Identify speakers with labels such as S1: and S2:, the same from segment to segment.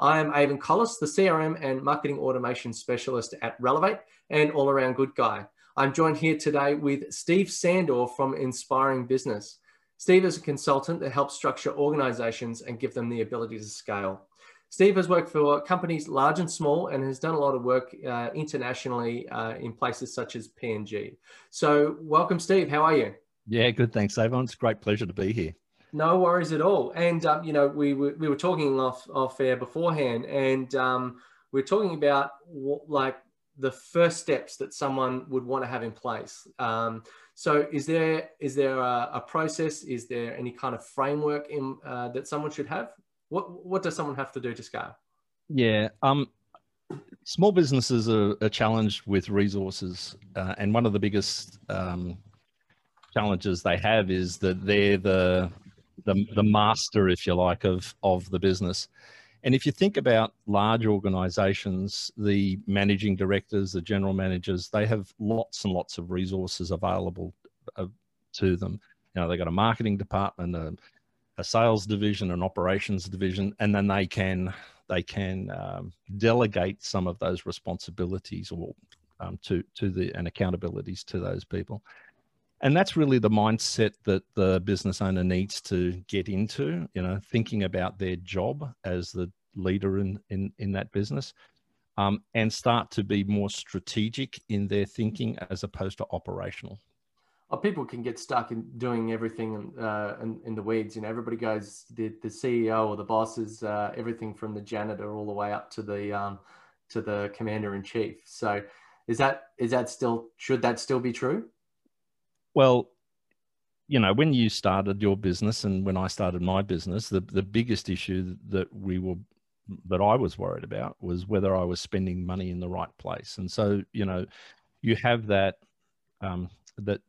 S1: I am Avon Collis, the CRM and marketing automation specialist at Relevate and all around good guy. I'm joined here today with Steve Sandor from Inspiring Business. Steve is a consultant that helps structure organizations and give them the ability to scale. Steve has worked for companies large and small and has done a lot of work uh, internationally uh, in places such as PNG. So, welcome, Steve. How are you?
S2: Yeah, good. Thanks, Avon. It's a great pleasure to be here.
S1: No worries at all. And um, you know, we were, we were talking off off air beforehand, and um, we are talking about what, like the first steps that someone would want to have in place. Um, so, is there is there a, a, process? Is there any kind of framework in uh, that someone should have? What what does someone have to do to scale?
S2: Yeah, um, small businesses are, are challenged with resources, uh, and one of the biggest um, challenges they have is that they're the the, the master, if you like, of of the business. And if you think about large organizations, the managing directors, the general managers, they have lots and lots of resources available uh, to them. You know, they've got a marketing department, a, a, sales division, an operations division, and then they can they can um, delegate some of those responsibilities or um, to to the and accountabilities to those people and that's really the mindset that the business owner needs to get into you know thinking about their job as the leader in in, in that business um, and start to be more strategic in their thinking as opposed to operational.
S1: Oh, people can get stuck in doing everything uh, in, in, the weeds you know everybody goes the, the ceo or the boss is uh, everything from the janitor all the way up to the um, to the commander in chief. So is that is that still should that still be true
S2: well, you know, when you started your business and when I started my business, the, the biggest issue that we were that I was worried about was whether I was spending money in the right place. And so, you know, you have that um, that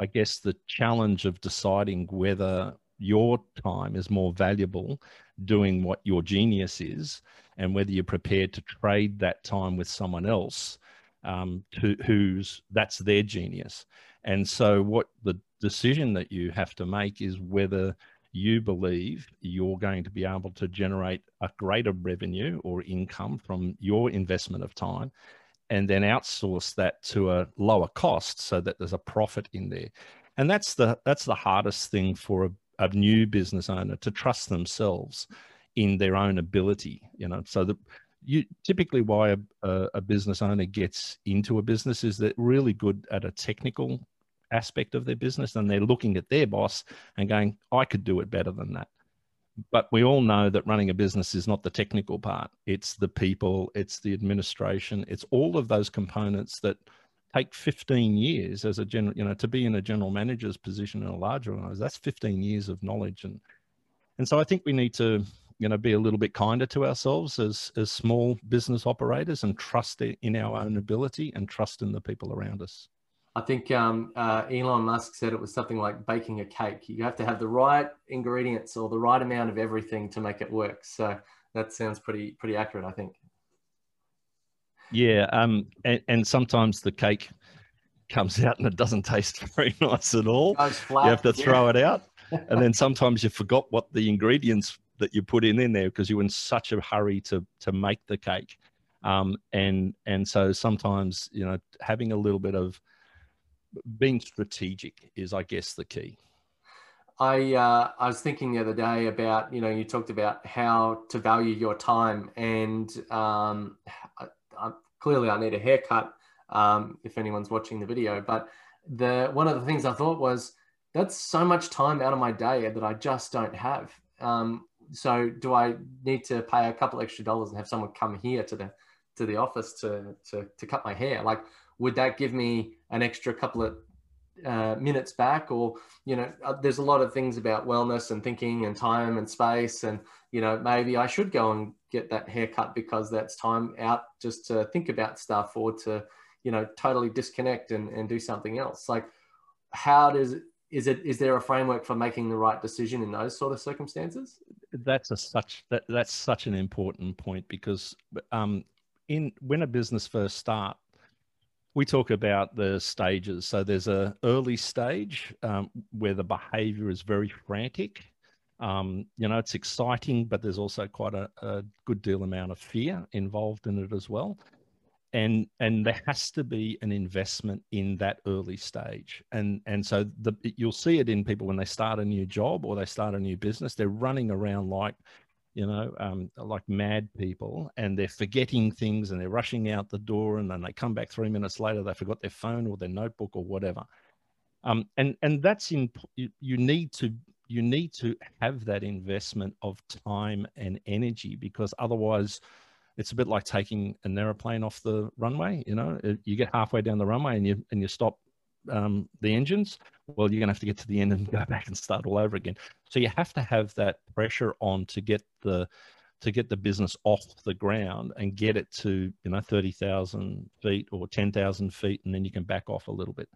S2: I guess the challenge of deciding whether your time is more valuable doing what your genius is and whether you're prepared to trade that time with someone else um, to who's that's their genius and so, what the decision that you have to make is whether you believe you're going to be able to generate a greater revenue or income from your investment of time and then outsource that to a lower cost so that there's a profit in there. And that's the that's the hardest thing for a, a new business owner to trust themselves in their own ability you know. So the you typically why a, a, business owner gets into a business is they're really good at a technical aspect of their business and they're looking at their boss and going i could do it better than that. But we all know that running a business is not the technical part. It's the people it's the administration it's all of those components that take 15 years as a general you know to be in a general manager's position in a large organization that's 15 years of knowledge. And and so i think we need to you know be a little bit kinder to ourselves as as small business operators and trust in our own ability and trust in the people around us
S1: I think um, uh, Elon Musk said it was something like baking a cake. You have to have the right ingredients or the right amount of everything to make it work. So that sounds pretty pretty accurate, I think.
S2: Yeah, um, and, and sometimes the cake comes out and it doesn't taste very nice at all.
S1: Flat,
S2: you have to throw yeah. it out, and then sometimes you forgot what the ingredients that you put in in there because you're in such a hurry to to make the cake, um, and and so sometimes you know having a little bit of being strategic is, I guess, the key.
S1: I uh, I was thinking the other day about you know you talked about how to value your time and um, I, I, clearly I need a haircut um, if anyone's watching the video but the one of the things I thought was that's so much time out of my day that I just don't have um, so do I need to pay a couple extra dollars and have someone come here to the to the office to to, to cut my hair? Like would that give me an extra couple of uh, minutes back? Or you know uh, there's a lot of things about wellness and thinking and time and space and you know maybe i should go and get that haircut because that's time out just to think about stuff or to you know totally disconnect and, and do something else. Like how does is it is there a framework for making the right decision in those sort of circumstances
S2: that's a such that that's such an important point because um in when a business first start we talk about the stages. So there's a early stage um, where the behavior is very frantic. Um, you know, it's exciting, but there's also quite a, a good deal amount of fear involved in it as well and and there has to be an investment in that early stage. And and so the you'll see it in people when they start a new job or they start a new business they're running around like you know um, like mad people and they're forgetting things and they're rushing out the door and then they come back three minutes later they forgot their phone or their notebook or whatever. Um, and and that's in you, need to you need to have that investment of time and energy because otherwise it's a bit like taking an aeroplane off the runway. You know, you get halfway down the runway and you and you stop um, the engines. Well, you're gonna have to get to the end and go back and start all over again. So you have to have that pressure on to get the to get the business off the ground and get it to you know thirty thousand feet or ten thousand feet, and then you can back off a little bit.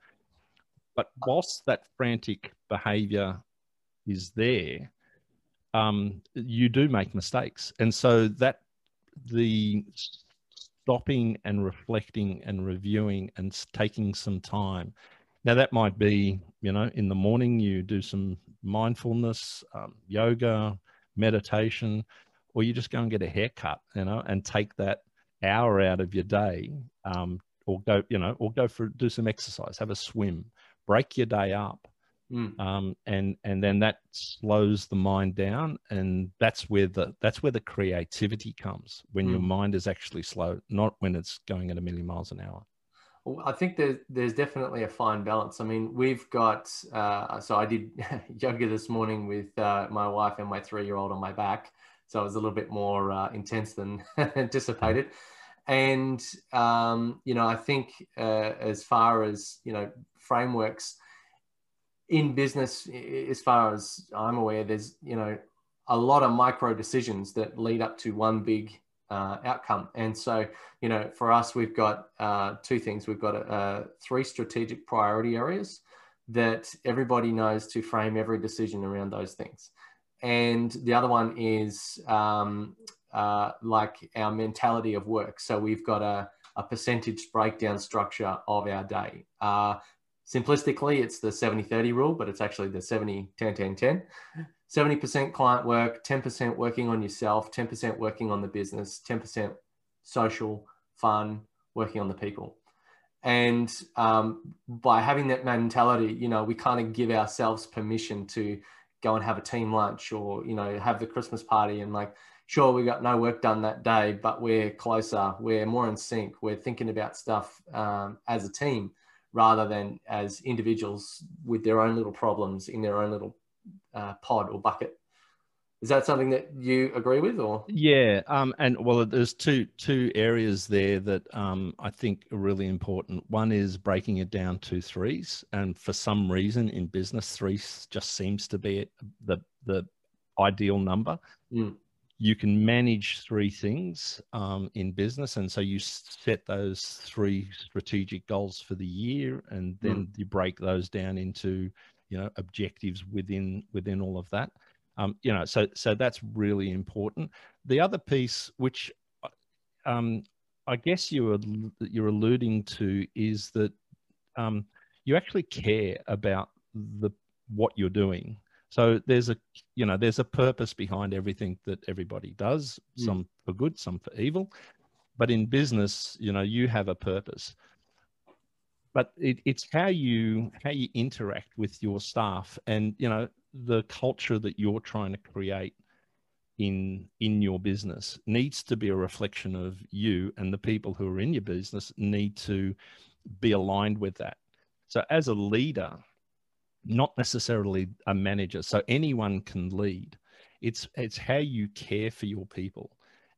S2: But whilst that frantic behavior is there, um, you do make mistakes, and so that the stopping and reflecting and reviewing and taking some time. Now, that might be, you know, in the morning you do some mindfulness, um, yoga, meditation, or you just go and get a haircut, you know, and take that hour out of your day, um, or go, you know, or go for do some exercise, have a swim, break your day up, Mm. Um, and and then that slows the mind down, and that's where the that's where the creativity comes when mm. your mind is actually slow, not when it's going at a million miles an hour.
S1: Well, I think there's there's definitely a fine balance. I mean, we've got uh, so I did yoga this morning with uh, my wife and my three year old on my back, so it was a little bit more uh, intense than anticipated. And um, you know, I think uh, as far as you know frameworks in business, as far as I'm aware, there's you know a lot of micro decisions that lead up to one big uh, outcome. And so, you know, for us, we've got uh, two things. We've got uh, three strategic priority areas that everybody knows to frame every decision around those things. And the other one is um, uh, like our mentality of work. So we've got a, a percentage breakdown structure of our day. Simplistically, it's the 70 30 rule, but it's actually the 70 10 10 10. 70% client work, 10% working on yourself, 10% working on the business, 10% social, fun, working on the people. And um, by having that mentality, you know, we kind of give ourselves permission to go and have a team lunch or, you know, have the Christmas party and like, sure, we got no work done that day, but we're closer, we're more in sync, we're thinking about stuff um, as a team rather than as individuals with their own little problems in their own little uh, pod or bucket. Is that something that you agree with, or?
S2: Yeah, um, and well, there's two two areas there that um, I think are really important. One is breaking it down to threes, and for some reason in business, three just seems to be the the ideal number. Mm you can manage three things um, in business and so you set those three strategic goals for the year and then mm. you break those down into you know objectives within within all of that. Um, you know so so that's really important. The other piece which uh, um, i guess you are you're alluding to is that um, you actually care about the what you're doing so there's a you know there's a purpose behind everything that everybody does, mm. some for good, some for evil. But in business, you know, you have a purpose. But it, it's how you how you interact with your staff and you know the culture that you're trying to create in in your business needs to be a reflection of you and the people who are in your business need to be aligned with that so as a leader not necessarily a manager. So anyone can lead. It's it's how you care for your people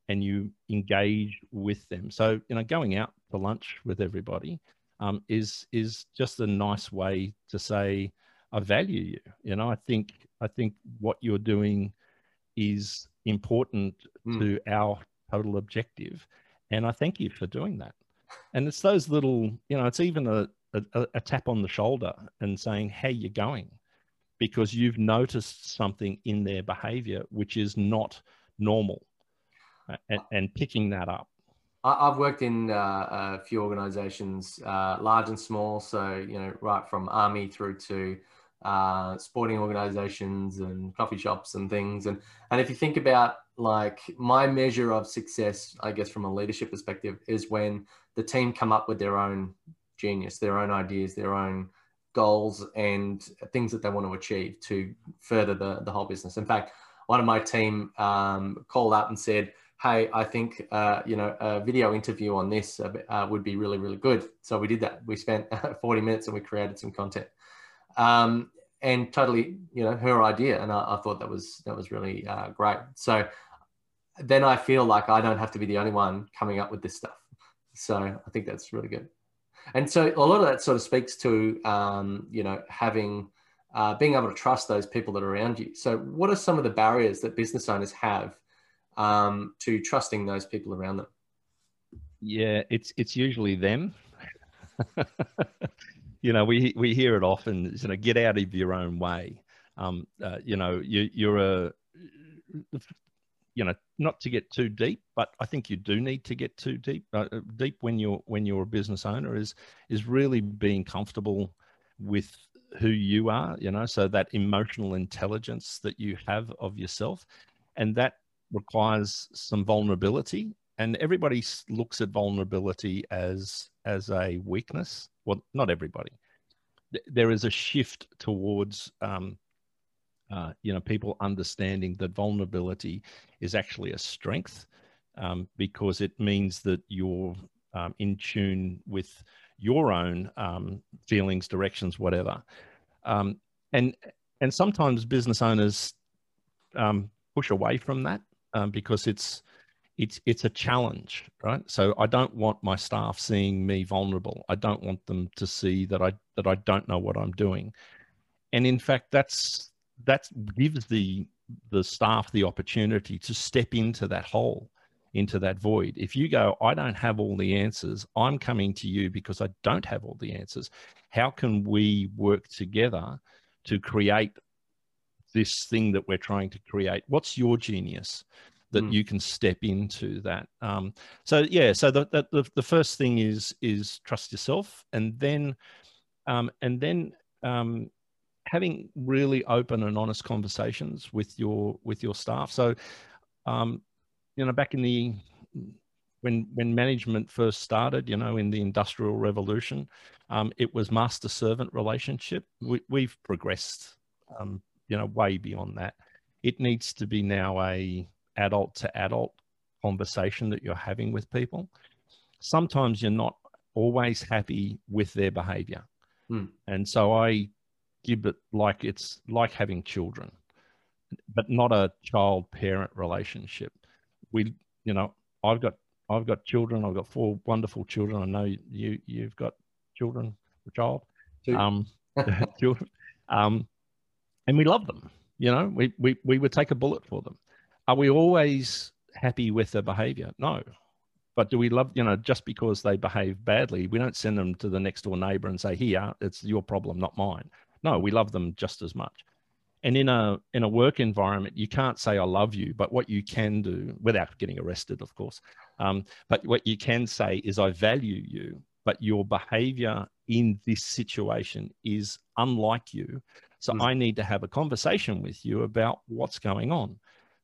S2: and you engage with them. So you know, going out for lunch with everybody um, is is just a nice way to say I value you. You know, I think I think what you're doing is important mm. to our total objective, and I thank you for doing that. And it's those little, you know, it's even a, a, a tap on the shoulder and saying, How you're going? Because you've noticed something in their behavior which is not normal uh, and, and picking that up.
S1: I've worked in uh, a few organizations, uh, large and small. So, you know, right from army through to uh, sporting organizations and coffee shops and things. And, and if you think about like my measure of success, I guess from a leadership perspective, is when the team come up with their own genius, their own ideas, their own goals and things that they want to achieve to further the, the whole business. In fact, one of my team um, called up and said, hey, I think, uh, you know, a video interview on this uh, uh would be really, really good. So we did that. We spent 40 minutes and we created some content. Um, and totally, you know, her idea. And I, I thought that was, that was really uh, great. So then I feel like I don't have to be the only one coming up with this stuff. So I think that's really good. And so a lot of that sort of speaks to, um, you know, having, uh, being able to trust those people that are around you. So what are some of the barriers that business owners have um, to trusting those people around them?
S2: Yeah, it's it's usually them. you know, we we hear it often. You know, get out of your own way. Um, uh, you know, you, you're a you know not to get too deep but i think you do need to get too deep uh, uh, deep when you're when you're a business owner is is really being comfortable with who you are you know so that emotional intelligence that you have of yourself. And that requires some vulnerability. And everybody looks at vulnerability as as a weakness. Well not everybody. There is a shift towards um, uh, you know people understanding that vulnerability is actually a strength um, because it means that you're um, in tune with your own um, feelings directions whatever. Um, and and sometimes business owners um, push away from that um, because it's it's it's a challenge right? So i don't want my staff seeing me vulnerable. I don't want them to see that i that i don't know what i'm doing. And in fact that's that gives the the staff the opportunity to step into that hole into that void. If you go i don't have all the answers. I'm coming to you because i don't have all the answers. How can we work together to create this thing that we're trying to create? What's your genius that mm. you can step into that? Um, so yeah so the, the, the first thing is is trust yourself. And then um, and then um, having really open and honest conversations with your with your staff. So, um, you know, back in the when when management first started, you know, in the industrial revolution, um, it was master servant relationship. We, have progressed, um, you know, way beyond that. It needs to be now a adult to adult conversation that you're having with people. Sometimes you're not always happy with their behavior. Hmm. And so I give it like it's like having children, but not a child parent relationship. We, you know, I've got I've got children. I've got four wonderful children. I know you you've got children, a child, Two. um, children, um, and we love them. You know, we we we would take a bullet for them. Are we always happy with their behavior? No. But do we love, you know, just because they behave badly, we don't send them to the next door neighbor and say, here, it's your problem, not mine. No, we love them just as much. And in a in a work environment, you can't say I love you, but what you can do without getting arrested, of course. Um, but what you can say is I value you, but your behavior in this situation is unlike you. So mm. I need to have a conversation with you about what's going on,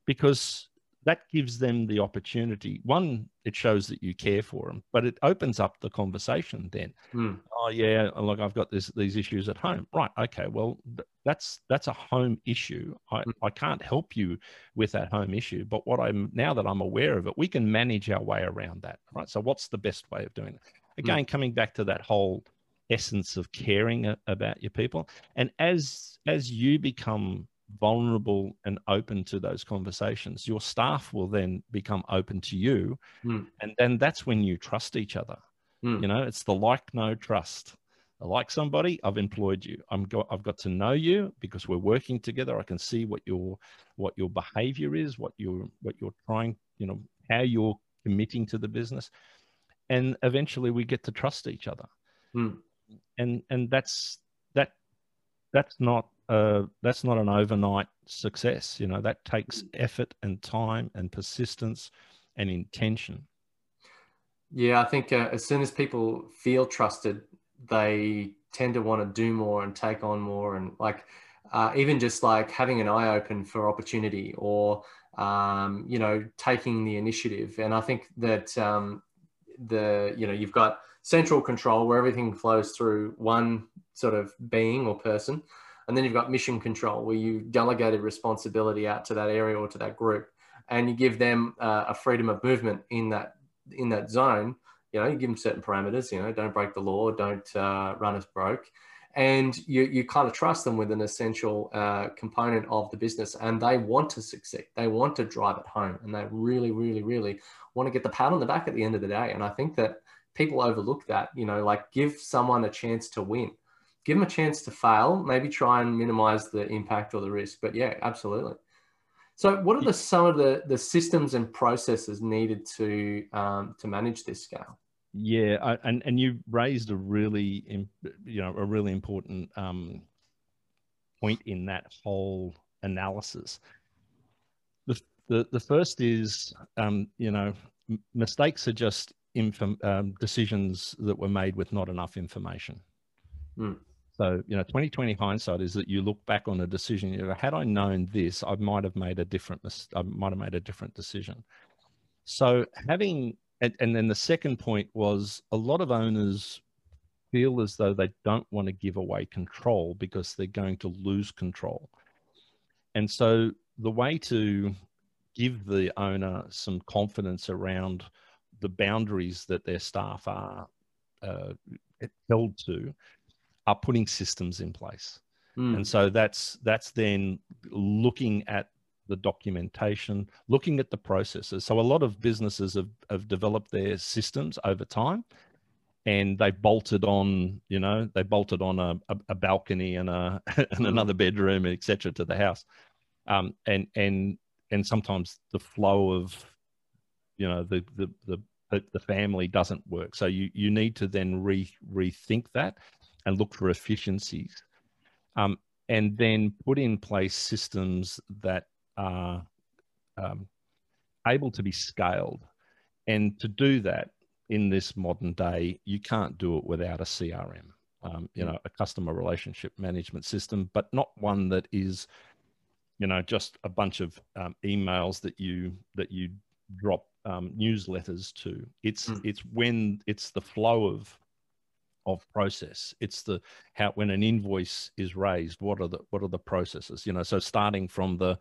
S2: because that gives them the opportunity. One, it shows that you care for them, but it opens up the conversation. Then, mm. oh yeah, look, I've got this these issues at home. Right? Okay, well, that's that's a home issue. I, mm. I can't help you with that home issue, but what I'm now that I'm aware of it, we can manage our way around that. Right? So, what's the best way of doing it? Hmm. Again, mm. coming back to that whole essence of caring about your people, and as as you become vulnerable and open to those conversations, your staff will then become open to you. Mm. And then that's when you trust each other. Mm. You know, it's the like, no trust. I like somebody, I've employed you. I'm got, I've got to know you because we're working together. I can see what your what your behavior is, what you're what you're trying, you know, how you're committing to the business, and eventually we get to trust each other. Mm. And and that's that that's not uh, that's not an overnight success. You know, that takes effort and time and persistence and intention.
S1: Yeah, I think uh, as soon as people feel trusted, they tend to want to do more and take on more and like uh, even just like having an eye open for opportunity or um, you know taking the initiative and i think that um, the you know you've got central control where everything flows through one sort of being or person and then you've got mission control where you delegated responsibility out to that area or to that group and you give them uh, a freedom of movement in that in that zone. You know you give them certain parameters you know don't break the law don't uh, run us broke. And you, you kind of trust them with an essential uh, component of the business and they want to succeed. They want to drive it home and they really really really want to get the pat on the back at the end of the day. And i think that people overlook that you know like give someone a chance to win give them a chance to fail maybe try and minimize the impact or the risk but yeah absolutely so what are the some of the the systems and processes needed to um, to manage this scale
S2: yeah, I, and and you raised a really, you know, a really important um, point in that whole analysis. The the, the first is, um, you know, mistakes are just inform, um, decisions that were made with not enough information. Mm. So, you know, 2020 hindsight is that you look back on a decision, you know, had I known this, I might have made a different, I might have made a different decision. So having and, and then the second point was a lot of owners feel as though they don't want to give away control because they're going to lose control. And so the way to give the owner some confidence around the boundaries that their staff are uh, held to are putting systems in place. Mm. And so that's that's then looking at the documentation, looking at the processes. So a lot of businesses have, have developed their systems over time and they bolted on, you know, they bolted on a, a, a balcony and a and mm. another bedroom, etc., to the house. Um, and and and sometimes the flow of, you know, the the the the family doesn't work. So you you need to then re rethink that and look for efficiencies. Um, and then put in place systems that are um, able to be scaled. And to do that in this modern day, you can't do it without a CRM, um, you know, a customer relationship management system, but not one that is, you know, just a bunch of um, emails that you that you drop um, newsletters to. It's mm. it's when it's the flow of of process. It's the how when an invoice is raised, what are the what are the processes? You know, so starting from the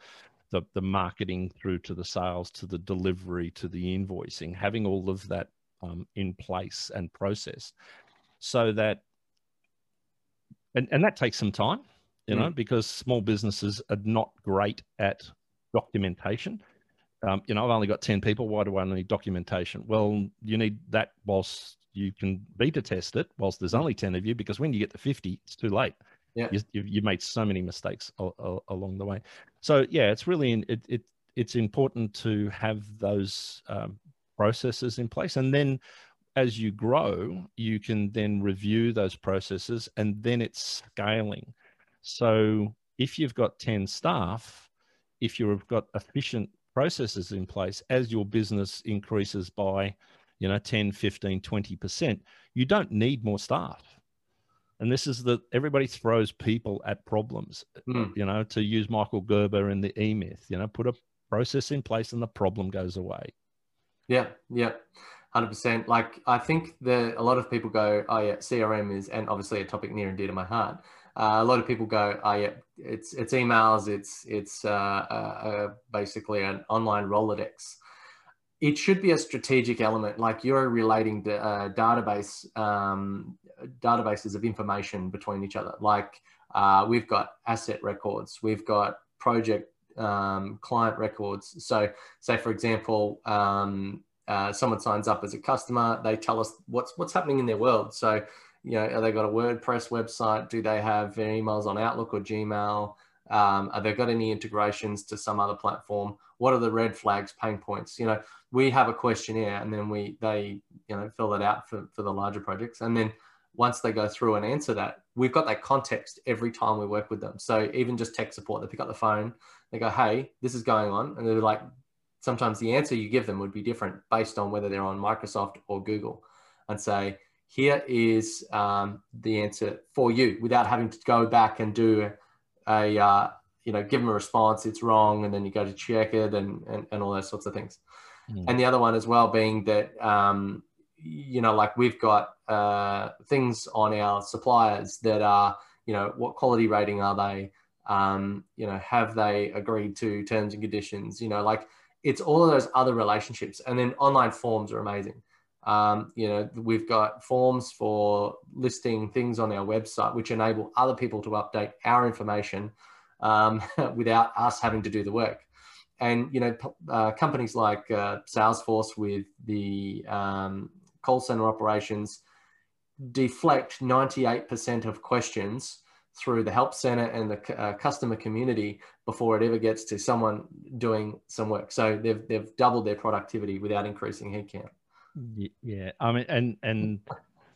S2: the, the marketing through to the sales to the delivery to the invoicing, having all of that um, in place and process so that, and, and that takes some time, you know, mm. because small businesses are not great at documentation. Um, you know, I've only got 10 people. Why do I need documentation? Well, you need that whilst you can beta test it, whilst there's only 10 of you, because when you get to 50, it's too late. Yeah. You, you made so many mistakes along the way. So yeah it's really it, it it's important to have those um, processes in place. And then as you grow you can then review those processes and then it's scaling. So if you've got 10 staff if you've got efficient processes in place as your business increases by you know 10 15 20% you don't need more staff. And this is that everybody throws people at problems mm. you know to use michael gerber in the e-myth you know put a process in place and the problem goes away.
S1: Yeah yeah 100% like i think that a lot of people go oh yeah crm is and obviously a topic near and dear to my heart. Uh, a lot of people go oh yeah it's it's emails it's it's uh, uh, uh basically an online rolodex it should be a strategic element like you're relating to, uh, database um, databases of information between each other. Like uh, we've got asset records we've got project um, client records. So say for example um, uh, someone signs up as a customer they tell us what's what's happening in their world. So you know are they got a wordpress website? Do they have emails on outlook or gmail um, have they got any integrations to some other platform? What are the red flags, pain points? You know, we have a questionnaire and then we they you know fill it out for, for the larger projects. And then once they go through and answer that, we've got that context every time we work with them. So even just tech support, they pick up the phone, they go, hey, this is going on. And they're like, sometimes the answer you give them would be different based on whether they're on Microsoft or Google and say, here is um, the answer for you without having to go back and do a, uh, you know, give them a response, it's wrong, and then you go to check it and, and, and all those sorts of things. Mm. And the other one as well being that, um, you know, like we've got uh, things on our suppliers that are, you know, what quality rating are they? Um, you know, have they agreed to terms and conditions? You know, like it's all of those other relationships. And then online forms are amazing. Um, you know, we've got forms for listing things on our website, which enable other people to update our information um, without us having to do the work. And you know, uh, companies like uh, Salesforce with the um, call center operations deflect 98% of questions through the help center and the uh, customer community before it ever gets to someone doing some work. So they've they've doubled their productivity without increasing headcount.
S2: Yeah, I mean, and and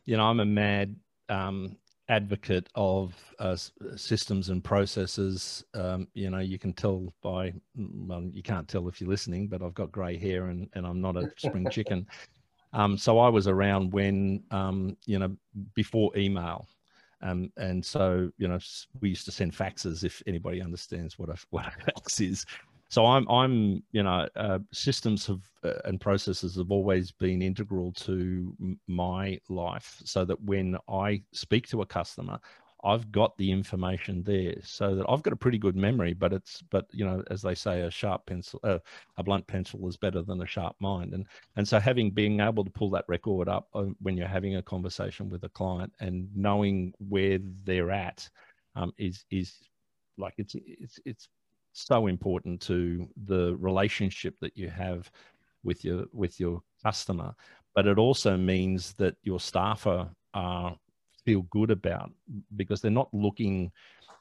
S2: you know, I'm a mad um, advocate of uh, systems and processes. Um, you know, you can tell by well, you can't tell if you're listening, but I've got grey hair and and I'm not a spring chicken. Um, so I was around when um, you know before email. Um, and so, you know, we used to send faxes if anybody understands what a, what a fax is. So I'm, I'm, you know, uh, systems have uh, and processes have always been integral to my life, so that when I speak to a customer, I've got the information there, so that I've got a pretty good memory. But it's, but you know, as they say, a sharp pencil, uh, a blunt pencil is better than a sharp mind, and and so having being able to pull that record up uh, when you're having a conversation with a client and knowing where they're at um, is is like it's it's it's so important to the relationship that you have with your with your customer. But it also means that your staff are, are feel good about because they're not looking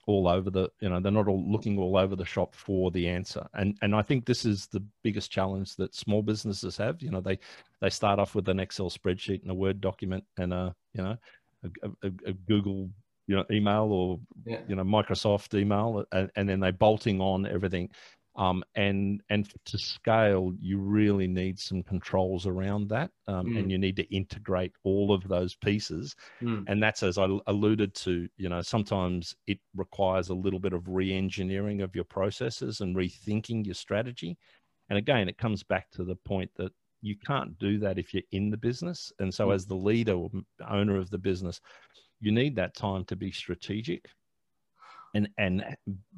S2: all over the you know they're not all looking all over the shop for the answer. And and i think this is the biggest challenge that small businesses have. You know they they start off with an excel spreadsheet and a word document and a you know a, a, a google you know email or yeah. you know microsoft email and, and then they bolting on everything um, and and to scale you really need some controls around that um, mm. and you need to integrate all of those pieces mm. and that's as i alluded to you know sometimes it requires a little bit of re-engineering of your processes and rethinking your strategy and again it comes back to the point that you can't do that if you're in the business and so mm. as the leader or owner of the business you need that time to be strategic and and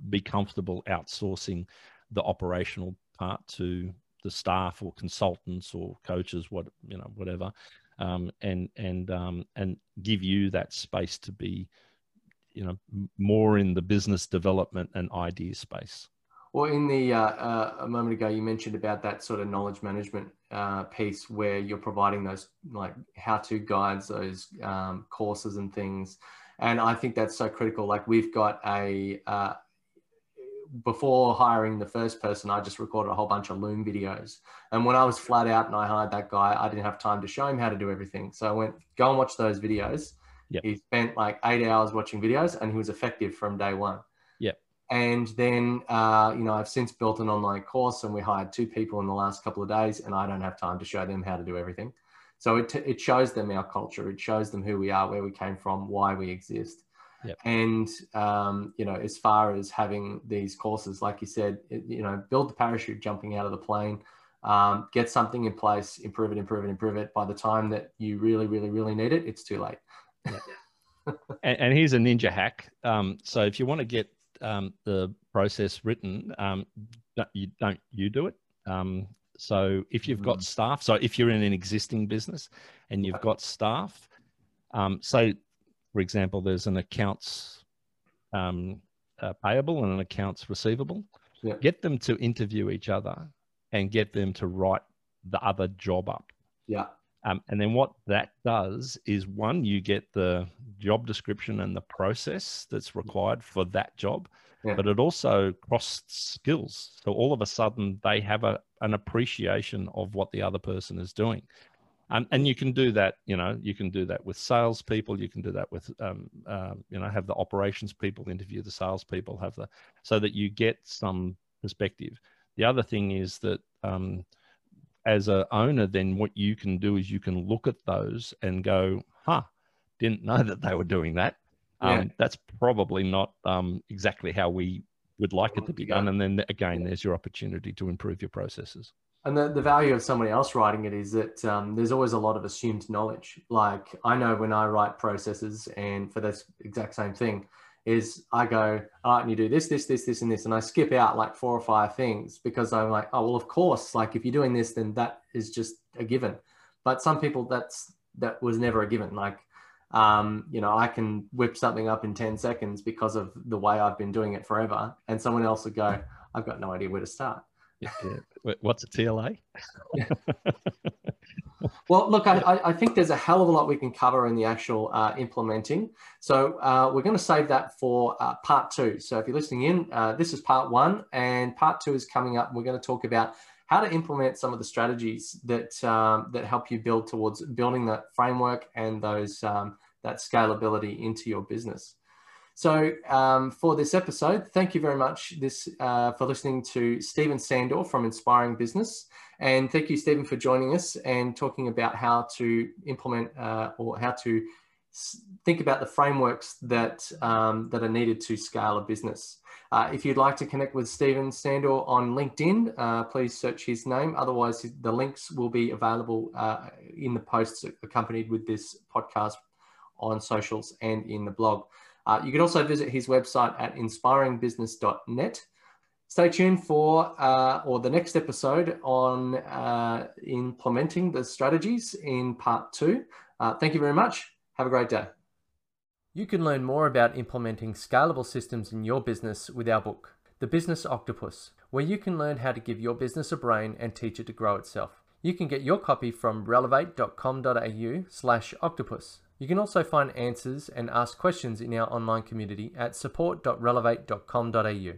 S2: be comfortable outsourcing the operational part to the staff or consultants or coaches, what you know, whatever, um, and and um, and give you that space to be, you know, more in the business development and idea space.
S1: Well, in the uh, uh, a moment ago, you mentioned about that sort of knowledge management uh, piece where you're providing those like how-to guides, those um, courses and things, and I think that's so critical. Like we've got a uh, before hiring the first person, I just recorded a whole bunch of Loom videos. And when I was flat out and I hired that guy, I didn't have time to show him how to do everything. So I went, go and watch those videos. Yep. He spent like eight hours watching videos and he was effective from day one. And then, uh, you know, I've since built an online course and we hired two people in the last couple of days and I don't have time to show them how to do everything. So it, it shows them our culture. It shows them who we are, where we came from, why we exist.
S2: Yep.
S1: And um, you know, as far as having these courses, like you said, it, you know, build the parachute jumping out of the plane, um, get something in place, improve it, improve it, improve it. By the time that you really, really, really need it, it's too late.
S2: and, and, here's a ninja hack. Um, so if you want to get um, the process written, um, you don't you do it. Um, so if you've got mm. staff, so if you're in an existing business and you've got staff, um, so for example, there's an accounts um, uh, payable and an accounts receivable. Yeah. Get them to interview each other and get them to write the other job up.
S1: Yeah.
S2: Um, and then what that does is one, you get the job description and the process that's required for that job, yeah. but it also cross skills. So all of a sudden they have a, an appreciation of what the other person is doing. Um, and you can do that, you know, you can do that with salespeople. You can do that with, um, um, you know, have the operations people interview the salespeople, have the, so that you get some perspective. The other thing is that um, as a owner, then what you can do is you can look at those and go, huh, didn't know that they were doing that. Um, yeah. That's probably not um, exactly how we would like it to be done. And then again, there's your opportunity to improve your processes.
S1: And the, the value of somebody else writing it is that um, there's always a lot of assumed knowledge. Like I know when I write processes, and for this exact same thing, is I go, all right, and you do this, this, this, this, and this, and I skip out like four or five things because I'm like, oh well, of course, like if you're doing this, then that is just a given. But some people, that's that was never a given. Like, um, you know, I can whip something up in ten seconds because of the way I've been doing it forever, and someone else would go, I've got no idea where to start.
S2: Yeah. What's a TLA?
S1: Well, look, I, I, think there's a hell of a lot we can cover in the actual uh, implementing. So uh, we're going to save that for uh, part two. So if you're listening in, uh, this is part one, and part two is coming up. We're going to talk about how to implement some of the strategies that um, that help you build towards building that framework and those um, that scalability into your business. So um, for this episode, thank you very much this, uh, for listening to Stephen Sandor from Inspiring Business. And thank you, Stephen, for joining us and talking about how to implement uh, or how to think about the frameworks that, um, that are needed to scale a business. Uh, if you'd like to connect with Stephen Sandor on LinkedIn, uh, please search his name. Otherwise, the links will be available uh, in the posts accompanied with this podcast on socials and in the blog. Uh, you can also visit his website at inspiringbusiness.net. Stay tuned for uh, or the next episode on uh, implementing the strategies in part two. Uh, thank you very much. Have a great day. You can learn more about implementing scalable systems in your business with our book, The Business Octopus, where you can learn how to give your business a brain and teach it to grow itself. You can get your copy from relevate.com.au slash octopus. You can also find answers and ask questions in our online community at support.relevate.com.au.